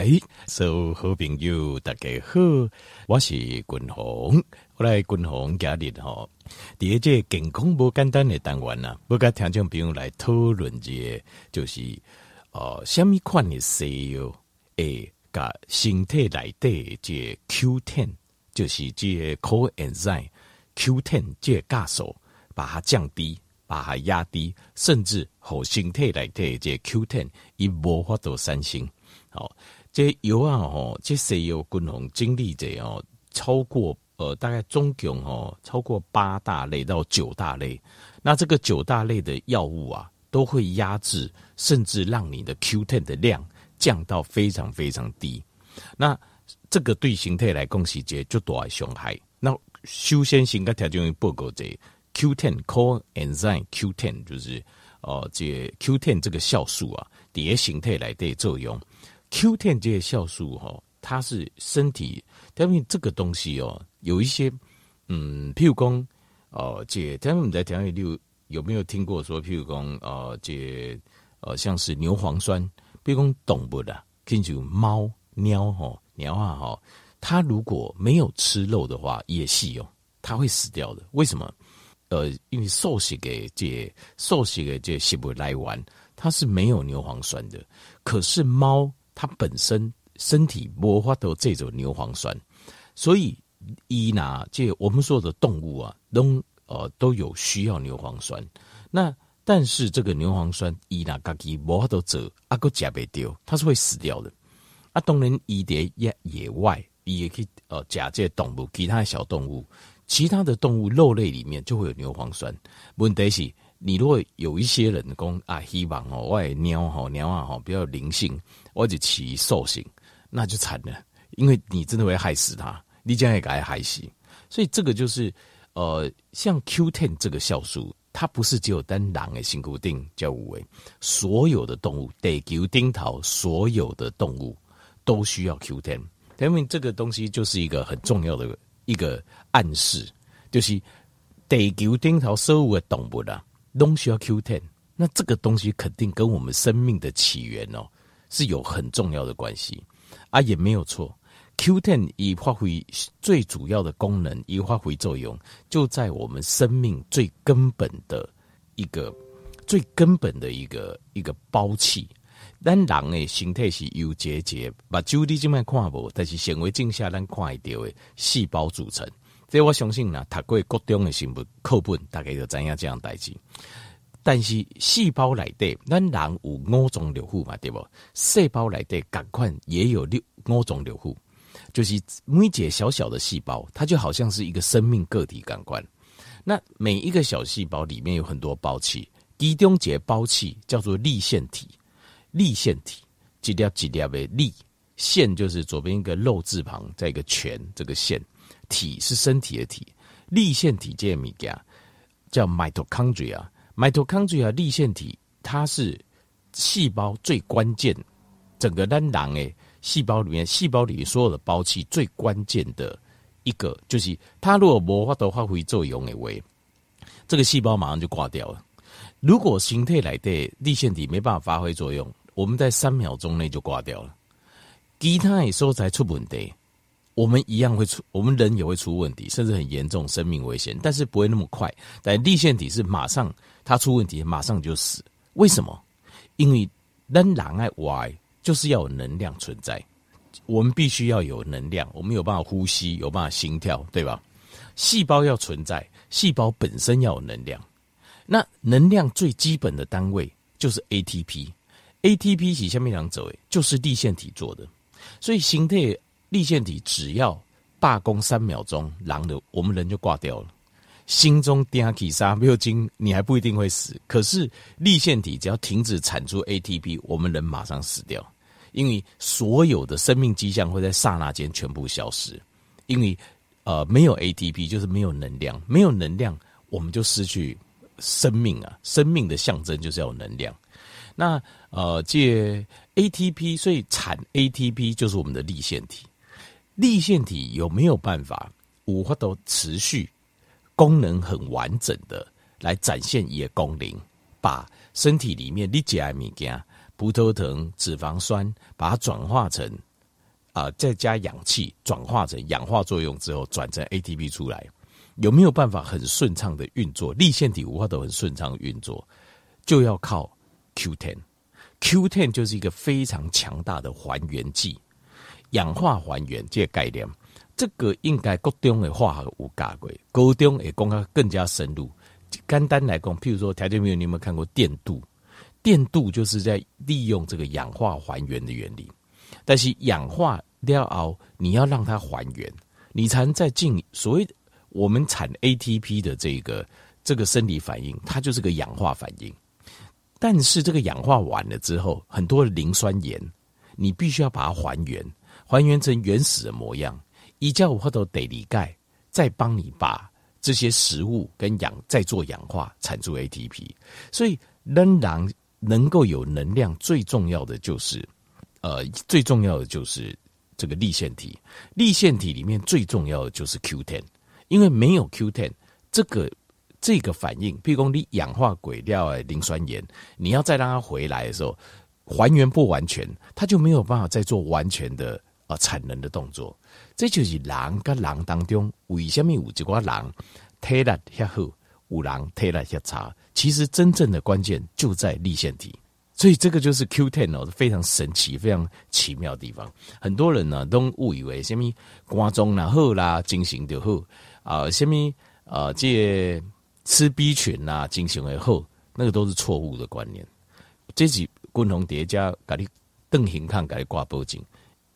来，所有好朋友大家好，我是君鸿。我来君鸿今日吼，第一个健康不简单的单元呐，不跟听众朋友来讨论一下，就是哦，什么款的西药诶，甲身体内底这 Q10，就是这 coenzyme Q10 这酵素，把它降低。把它压低，甚至和身体来的这 Q10 已无法度产生。好，这药啊，吼，这西药共同经历者哦，超过呃，大概总共哦，超过八大类到九大类。那这个九大类的药物啊，都会压制，甚至让你的 Q10 的量降到非常非常低。那这个对身体来讲是一个就大的伤害。那首先先跟条件报告者。Q10 coenzyme Q10 就是哦，这 Q10 这个酵素啊，叠形态来对作用。Q10 这些酵素哈，它是身体，因为这个东西哦，有一些嗯，譬如讲哦，这他们在讲里有没有听过说，譬如讲哦，这呃，像是牛磺酸，譬如讲动物的，譬如猫、鸟哈、鸟啊哈，它如果没有吃肉的话，也是哦，它会死掉的。为什么？呃，因为素食的这素食的这食物来源，它是没有牛磺酸的。可是猫它本身身体无法得这种牛磺酸，所以伊拿这我们说的动物啊，都呃都有需要牛磺酸。那但是这个牛磺酸伊拿自己无法得走，阿个食不掉，它是会死掉的。啊，当然伊在野野外，伊也可以呃假借动物，其他的小动物。其他的动物肉类里面就会有牛磺酸。问题是，你如果有一些人讲啊，希望哦，我的鸟哈鸟啊哈比较灵性，或者其兽性，那就惨了，因为你真的会害死它，你将也给它害死。所以这个就是呃，像 Q10 这个酵素，它不是只有单狼诶，辛固定叫五维，所有的动物地球顶头所有的动物都需要 Q10，因为这个东西就是一个很重要的。一个暗示就是地球顶头所有的动物啊，东西要 Q ten，。那这个东西肯定跟我们生命的起源哦是有很重要的关系啊，也没有错。Q ten 以发挥最主要的功能，以发挥作用，就在我们生命最根本的一个最根本的一个一个包气。咱人的形态是由结节，把酒你今麦看无，但是显微镜下咱看会到的细胞组成。这我相信呢，读过各种的生物课本，大概就知影这样代志。但是细胞内底，咱人有五种六腑嘛，对不？细胞内底赶快也有六五种六腑，就是每一个小小的细胞，它就好像是一个生命个体感官。那每一个小细胞里面有很多胞器，其中一个胞器叫做粒线体。粒线体，几粒几粒的粒线，就是左边一个肉字旁，再一个全，这个线体是身体的体。粒线体这个物件叫 mitochondria，mitochondria 粒线体，它是细胞最关键，整个单囊诶，细胞里面，细胞里所有的胞器最关键的一个，就是它如果无法度发挥作用的话，这个细胞马上就挂掉了。如果形态来的粒线体没办法发挥作用，我们在三秒钟内就挂掉了，其他的时候才出问题，我们一样会出，我们人也会出问题，甚至很严重，生命危险，但是不会那么快。但粒线体是马上它出问题，马上就死。为什么？因为人狼爱 Y 就是要有能量存在，我们必须要有能量，我们有办法呼吸，有办法心跳，对吧？细胞要存在，细胞本身要有能量，那能量最基本的单位就是 ATP。ATP 是下面两者，就是粒线体做的，所以形态粒线体只要罢工三秒钟，狼的我们人就挂掉了。心中电气杀没有精，你还不一定会死。可是粒线体只要停止产出 ATP，我们人马上死掉，因为所有的生命迹象会在刹那间全部消失。因为呃，没有 ATP 就是没有能量，没有能量我们就失去生命啊！生命的象征就是要有能量。那呃，借 ATP，所以产 ATP 就是我们的粒线体。粒线体有没有办法无法都持续功能很完整的来展现一个功能，把身体里面你吃的物件，葡萄糖、脂肪酸，把它转化成啊、再加氧气转化成氧化作用之后，转成 ATP 出来，有没有办法很顺畅的运作？粒线体无法都很顺畅运作，就要靠 Q10。Q10 就是一个非常强大的还原剂，氧化还原这个概念，这个应该高中的化学有教过，高中也讲得更加深入。简单来讲，譬如说，条件没有，你有没有看过电镀？电镀就是在利用这个氧化还原的原理，但是氧化要熬，你要让它还原，你才能再进所谓我们产 ATP 的这个这个生理反应，它就是个氧化反应。但是这个氧化完了之后，很多磷酸盐，你必须要把它还原，还原成原始的模样，依照或者得离钙，再帮你把这些食物跟氧再做氧化，产出 ATP。所以仍然。能够有能量，最重要的就是，呃，最重要的就是这个粒线体。粒线体里面最重要的就是 Q10，因为没有 Q10，这个这个反应，譬如说你氧化过掉磷酸盐，你要再让它回来的时候，还原不完全，它就没有办法再做完全的啊产能的动作。这就是人跟人当中为什么有一挂人体力较好。五郎推了一下茶，其实真正的关键就在立线体，所以这个就是 Q Ten 哦，非常神奇、非常奇妙的地方。很多人呢都误以为什么瓜中然后啦进行就好啊，什么啊这吃 B 群啊进行的后，那个都是错误的观念。这是共同叠加，给你邓行看，给你挂脖颈，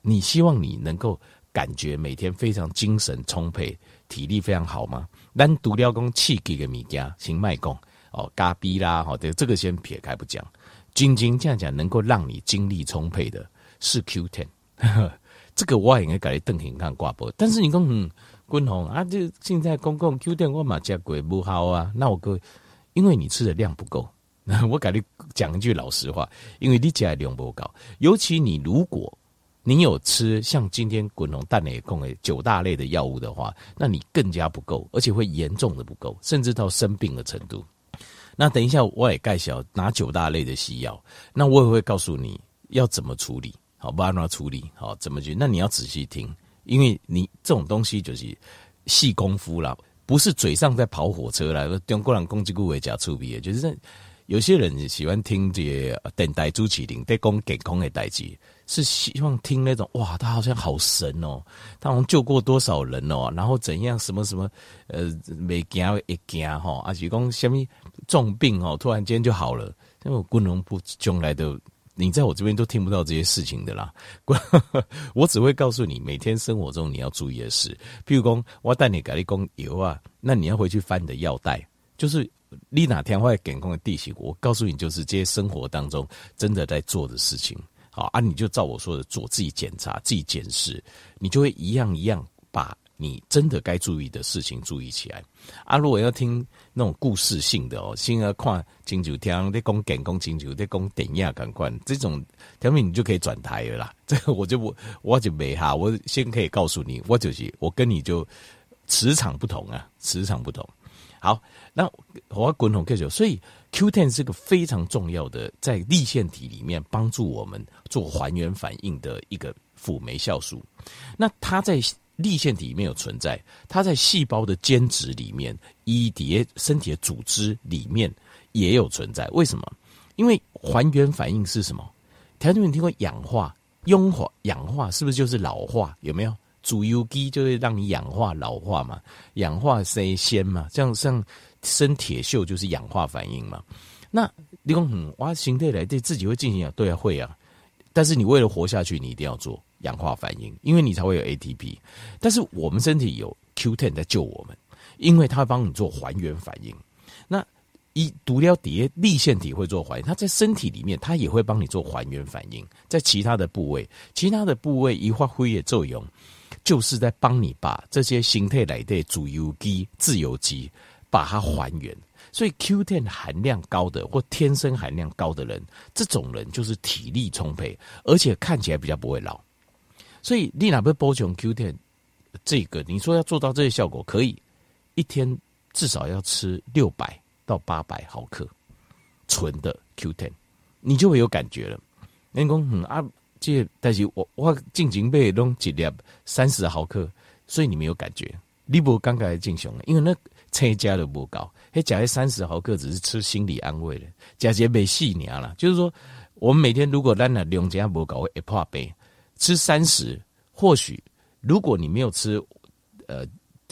你希望你能够感觉每天非常精神充沛。体力非常好吗？但独料工气给个米家行卖工哦，咖逼啦，好的，这个先撇开不讲。晶晶这样讲，能够让你精力充沛的是 Q ten 这个我也应该改来邓廷看挂播。但是你说嗯，军红啊，这现在公共 Q ten 我马加鬼不好啊，那我哥，因为你吃的量不够，我改你讲一句老实话，因为你吃的量不够，尤其你如果。你有吃像今天滚龙蛋内控的九大类的药物的话，那你更加不够，而且会严重的不够，甚至到生病的程度。那等一下我也介绍拿九大类的西药，那我也会告诉你要怎么处理，好，不然处理，好，怎么去？那你要仔细听，因为你这种东西就是细功夫啦，不是嘴上在跑火车啦，中国人攻击顾为假出鼻，就是有些人喜欢听这些电台主持人在讲健康的代志。是希望听那种哇，他好像好神哦，他好像救过多少人哦，然后怎样什么什么呃，每惊一惊哈，而且讲什么重病哦，突然间就好了。因为我军龙不将来的，你在我这边都听不到这些事情的啦。我只会告诉你，每天生活中你要注意的事。譬如讲，我带你改立功油啊，那你要回去翻你的药袋，就是你哪天会健康的地形，我告诉你，就是这些生活当中真的在做的事情。好啊，你就照我说的做，自己检查、自己检视，你就会一样一样把你真的该注意的事情注意起来。啊，如果要听那种故事性的哦，先要看金九天在讲电工，金九在讲电影感官这种条目，你就可以转台了啦。这个我就不，我就没哈。我先可以告诉你，我就是我跟你就磁场不同啊，磁场不同。好，那我滚筒开始，所以。Q10 是个非常重要的，在粒线体里面帮助我们做还原反应的一个辅酶酵素。那它在粒线体里面有存在，它在细胞的间质里面，以及身体的组织里面也有存在。为什么？因为还原反应是什么？条件你听过氧化、氧化、氧化是不是就是老化？有没有？主油基就会让你氧化老化嘛？氧化生纤嘛？像像。生铁锈就是氧化反应嘛？那你讲嗯，哇，形态来对自己会进行啊？对啊，会啊。但是你为了活下去，你一定要做氧化反应，因为你才会有 ATP。但是我们身体有 Q10 在救我们，因为它帮你做还原反应。那一独了蝶粒线体会做还原，它在身体里面它也会帮你做还原反应。在其他的部位，其他的部位一发挥的作用，就是在帮你把这些形态来的主油基、自由基。把它还原，所以 Q10 含量高的或天生含量高的人，这种人就是体力充沛，而且看起来比较不会老。所以你哪不补充 Q10 这个？你说要做到这些效果，可以一天至少要吃六百到八百毫克纯的 Q10，你就会有感觉了。人工嗯啊，这但是我我进前买拢一粒三十毫克，所以你没有感觉。你不刚刚进熊，因为那车加的不高，还加一三十毫克只是吃心理安慰的，加些没细年了。就是说，我们每天如果咱那量加不高，会破杯吃三十，或许如果你没有吃呃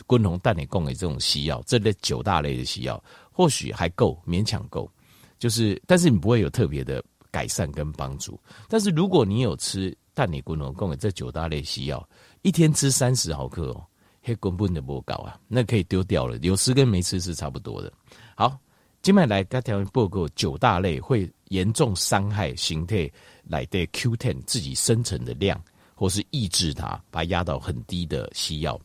滚红蛋奶贡的这种西药，这类九大类的西药，或许还够勉强够，就是但是你不会有特别的改善跟帮助。但是如果你有吃蛋奶滚红供给这九大类西药，一天吃三十毫克哦。黑根本的不高啊，那可以丢掉了。有吃跟没吃是差不多的。好，今麦来该条报告九大类会严重伤害形态来的 Q10 自己生成的量，或是抑制它，把它压到很低的西药。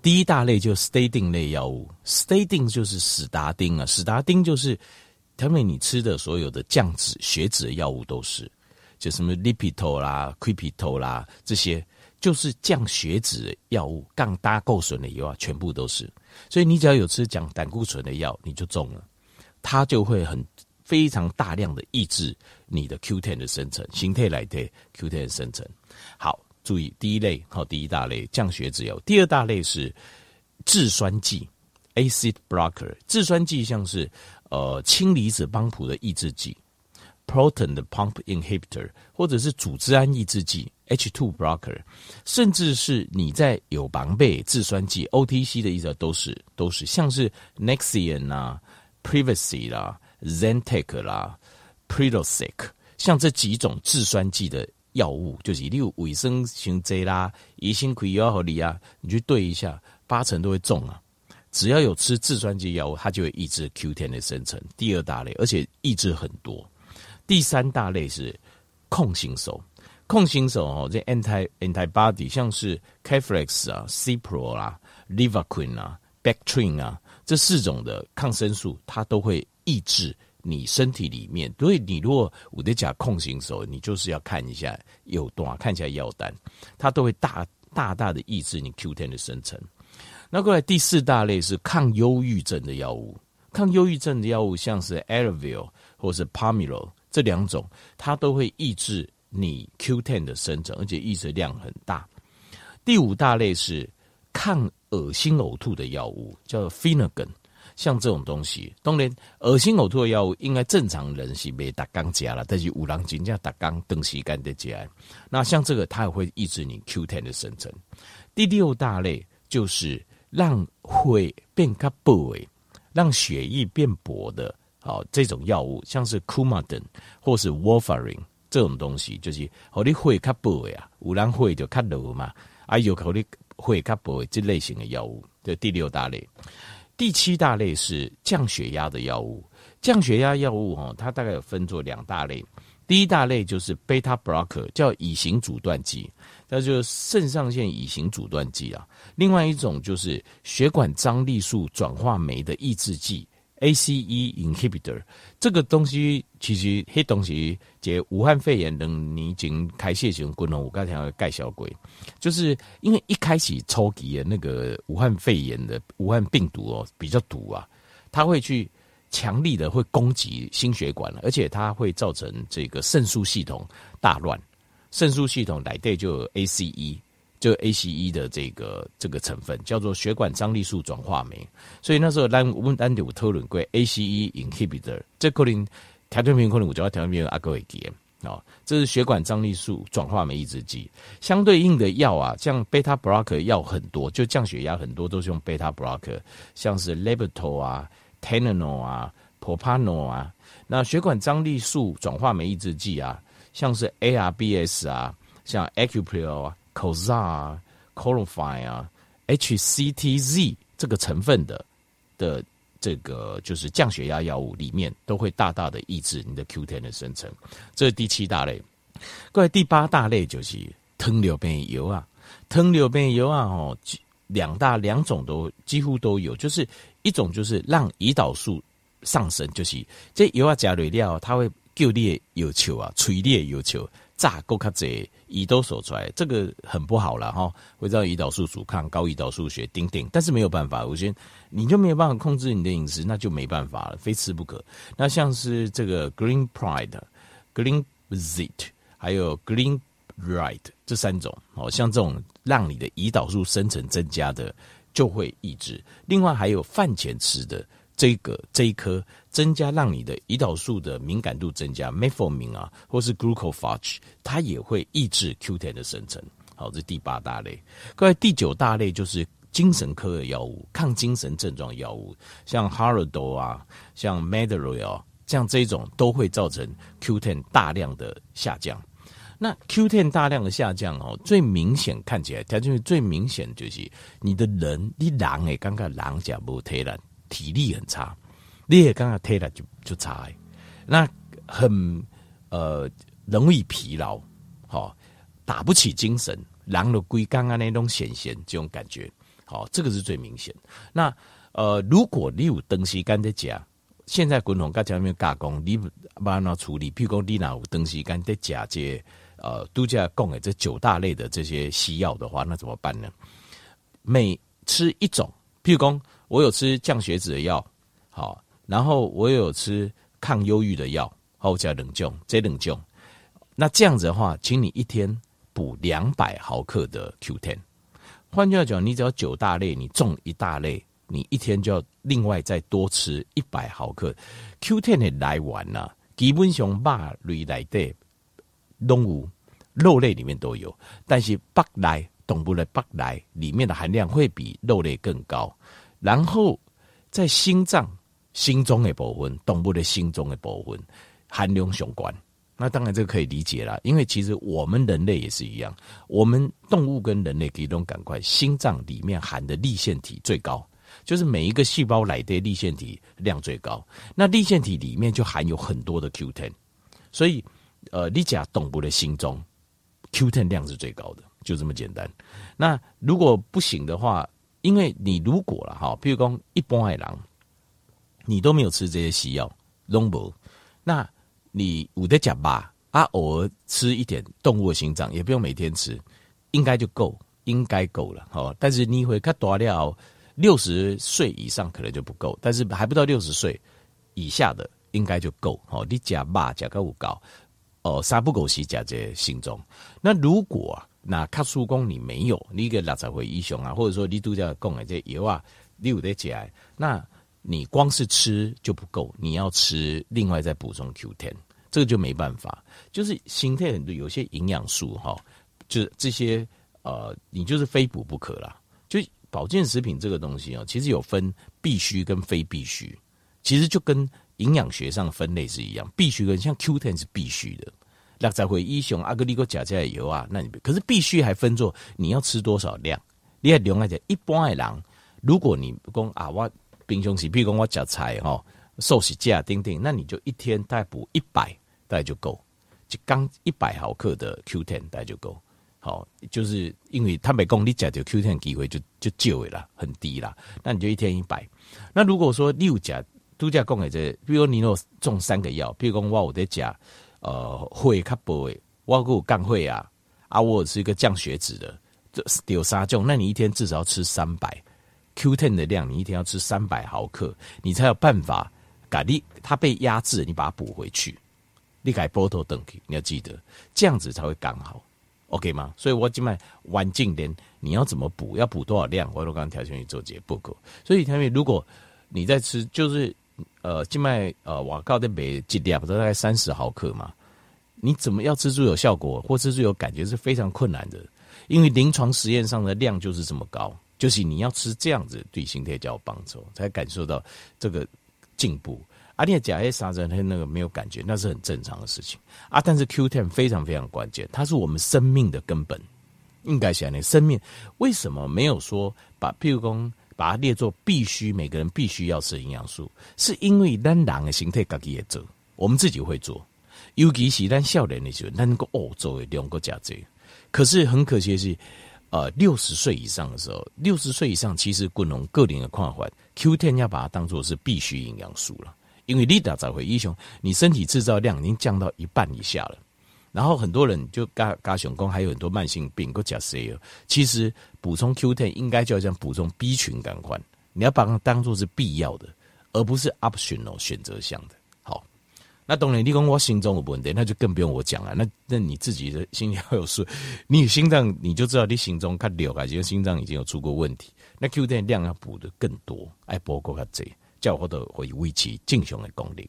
第一大类就 statin 类药物，statin 就是史达丁啊，史达丁就是他们你吃的所有的降脂血脂的药物都是，就什么 Lipitor 啦、Quipitor 啦这些。就是降血脂的药物，降胆固醇的药啊，全部都是。所以你只要有吃降胆固醇的药，你就中了，它就会很非常大量的抑制你的 Q10 的生成，形态来的 Q10 的生成。好，注意第一类，好，第一大类降血脂药。第二大类是制酸剂 （acid blocker）。制酸剂像是呃氢离子帮浦的抑制剂 （proton 的 pump inhibitor） 或者是组织胺抑制剂。H2 blocker，甚至是你在有防备制酸剂 OTC 的意思都是都是像是 Nexium 啊、Privacy 啦、Zantac 啦、Prilosec，像这几种制酸剂的药物，就是例如维生型 J 啦、乙锌喹幺和锂啊，你去对一下，八成都会中啊。只要有吃制酸剂药物，它就会抑制 Q 1的生成。第二大类，而且抑制很多。第三大类是控型手。控型手哦，这 anti antibody 像是 Keflex 啊、Cipro 啦、Livaquin 啊、Bactrim 啊这四种的抗生素，它都会抑制你身体里面。所以你如果我的讲控型手，你就是要看一下有多少，看一下药单，它都会大大大的抑制你 Q10 的生成。那过来第四大类是抗忧郁症的药物，抗忧郁症的药物像是 Advil 或是 Pamilo 这两种，它都会抑制。你 Q10 的生成，而且抑制量很大。第五大类是抗恶心呕吐的药物，叫 Phenergan。像这种东西，当然恶心呕吐的药物应该正常人是没打刚加了，但是五郎金加打刚等时间的加。那像这个，它也会抑制你 Q10 的生成。第六大类就是让会变较薄，让血液变薄的，好这种药物，像是 Coumadin 或是 Warfarin。这种东西就是，和你会较薄呀，有人会就较柔嘛，啊有和你会较薄这类型的药物，这第六大类。第七大类是降血压的药物，降血压药物哦，它大概有分作两大类。第一大类就是 beta blocker，叫乙型阻断剂，那就是肾上腺乙型阻断剂啊。另外一种就是血管张力素转化酶的抑制剂。ACE inhibitor 这个东西其实黑东西，解武汉肺炎等你已经开泄型功能，我刚才要盖小鬼，就是因为一开始抽级的那个武汉肺炎的武汉病毒哦比较毒啊，它会去强力的会攻击心血管，而且它会造成这个肾素系统大乱，肾素系统来对就有 ACE。就 ACE 的这个这个成分叫做血管张力素转化酶，所以那时候咱我们单有讨论过 ACE inhibitor，这可能条件品可能我叫条件品阿哥会记啊，这是血管张力素转化酶抑制剂，相对应的药啊，像 beta blocker 药很多，就降血压很多都是用 beta blocker，像是 Lipitor 啊、Telenol 啊、Propanol 啊，那血管张力素转化酶抑制剂啊，像是 ARBS 啊，像 Acuprio 啊。Cozar、Colofine 啊、HCTZ 这个成分的的这个就是降血压药物里面，都会大大的抑制你的 Q10 的生成。这是第七大类。过来第八大类就是糖尿病油啊，糖尿病油啊，哦，两大两种都几乎都有，就是一种就是让胰岛素上升，就是这油啊加瑞料，它会救你的要求啊，催你的要求。炸够卡贼胰岛素出来，这个很不好了哈，会造胰岛素阻抗、高胰岛素血、丁丁，但是没有办法，我觉得你就没有办法控制你的饮食，那就没办法了，非吃不可。那像是这个 Green Pride、Green Zit，还有 Green right 这三种，哦，像这种让你的胰岛素生成增加的，就会抑制。另外还有饭前吃的这个这一颗，增加让你的胰岛素的敏感度增加，metformin 啊，或是 glucophage，它也会抑制 Q10 的生成。好，这第八大类。各位，第九大类就是精神科的药物，抗精神症状药物，像 Haldol 啊，像 Medroyal 像这种都会造成 Q10 大量的下降。那 Q10 大量的下降哦，最明显看起来，它就是最明显就是你的人，你狼诶，刚刚狼甲不退了，体力很差，你也刚刚退了就就差，那很呃容易疲劳，好打不起精神，狼的龟刚刚那种显现这种感觉，好，这个是最明显。那呃，如果你有东西干在家，现在滚筒刚才没有加工，你把它处理，譬如讲你哪有东西干在家这。呃，度假供给这九大类的这些西药的话，那怎么办呢？每吃一种，譬如说我有吃降血脂的药，好，然后我有吃抗忧郁的药，好，加冷冻，这冷冻。那这样子的话，请你一天补两百毫克的 Q Ten。换句话讲，你只要九大类，你中一大类，你一天就要另外再多吃一百毫克 Q Ten 的来源呐。基本上肉类来的动物。肉类里面都有，但是北来动物的北来里面的含量会比肉类更高。然后在心脏、心中的部分，动物的心中的部分含量相关。那当然这个可以理解了，因为其实我们人类也是一样，我们动物跟人类可以都赶快，心脏里面含的粒线体最高，就是每一个细胞来的粒线体量最高。那粒线体里面就含有很多的 Q10，所以呃，你讲动物的心中。Q10 量是最高的，就这么简单。那如果不行的话，因为你如果了哈，譬如说一般爱狼，你都没有吃这些西药，拢无，那你有的讲吧，啊，偶尔吃一点动物的心脏，也不用每天吃，应该就够，应该够了哈。但是你会看多了，六十岁以上可能就不够，但是还不到六十岁以下的应该就够。好，你讲吧，讲个五高。哦，三不狗西加这些心中。那如果啊那卡叔公你没有，你一个六十岁以上啊，或者说你度假供的这油啊，你有得解，那你光是吃就不够，你要吃另外再补充 Q10，这个就没办法。就是心态很多有些营养素哈，就是这些呃，你就是非补不可啦。就保健食品这个东西啊，其实有分必须跟非必须，其实就跟。营养学上分类是一样，必须跟像 Q10 是必须的。那再会医雄阿格里哥加加油啊，那你可是必须还分作你要吃多少量。你要量来讲，一般的人，如果你讲啊，我平常时，比如讲我吃菜吼，寿喜价丁丁，那你就一天大概补一百，大概就够，就刚一百毫克的 Q10 大概就够。好，就是因为他每公里加的 Q10 机会就就就了，很低啦。那你就一天一百。那如果说六加度假讲的这，比如你若中三个药，比如讲我有在加，呃，会较薄的，我有降会啊，啊，我是一个降血脂的，这有三种，那你一天至少要吃三百 Q10 的量，你一天要吃三百毫克，你才有办法，改你它被压制，你把它补回去，你改波头等，你要记得，这样子才会刚好，OK 吗？所以我今麦晚近点，你要怎么补，要补多少量，我都刚刚调下去做这些报告，所以他们如果你在吃，就是。呃，静脉呃，瓦告的每剂量不都大概三十毫克嘛？你怎么要吃出有效果，或吃出有感觉是非常困难的，因为临床实验上的量就是这么高，就是你要吃这样子对心态较有帮助，才感受到这个进步。啊，你假 A 啥子他那个没有感觉，那是很正常的事情啊。但是 Q10 非常非常关键，它是我们生命的根本，应该想你生命为什么没有说把譬如说。把它列作必须，每个人必须要吃营养素，是因为咱人的形态自己也做，我们自己会做。尤其是咱少年的时候，咱能够哦做的两个加这。可是很可惜的是，呃，六十岁以上的时候，六十岁以上其实滚龙个人的看法，Q10 要把它当做是必须营养素了，因为你打才会英雄，你身体制造量已经降到一半以下了。然后很多人就嘎嘎熊公，还有很多慢性病，个假 C 哦。其实补充 Q10 应该就要像补充 B 群感官，你要把它当做是必要的，而不是 optional 选择项的。好，那当然，你讲我心中有问题，那就更不用我讲了。那那你自己的心里要有数，你心脏你就知道你心中它瘤啊，其实心脏已经有出过问题。那 Q 点量要补的更多，爱补够较多，叫我都会维持正常的功能。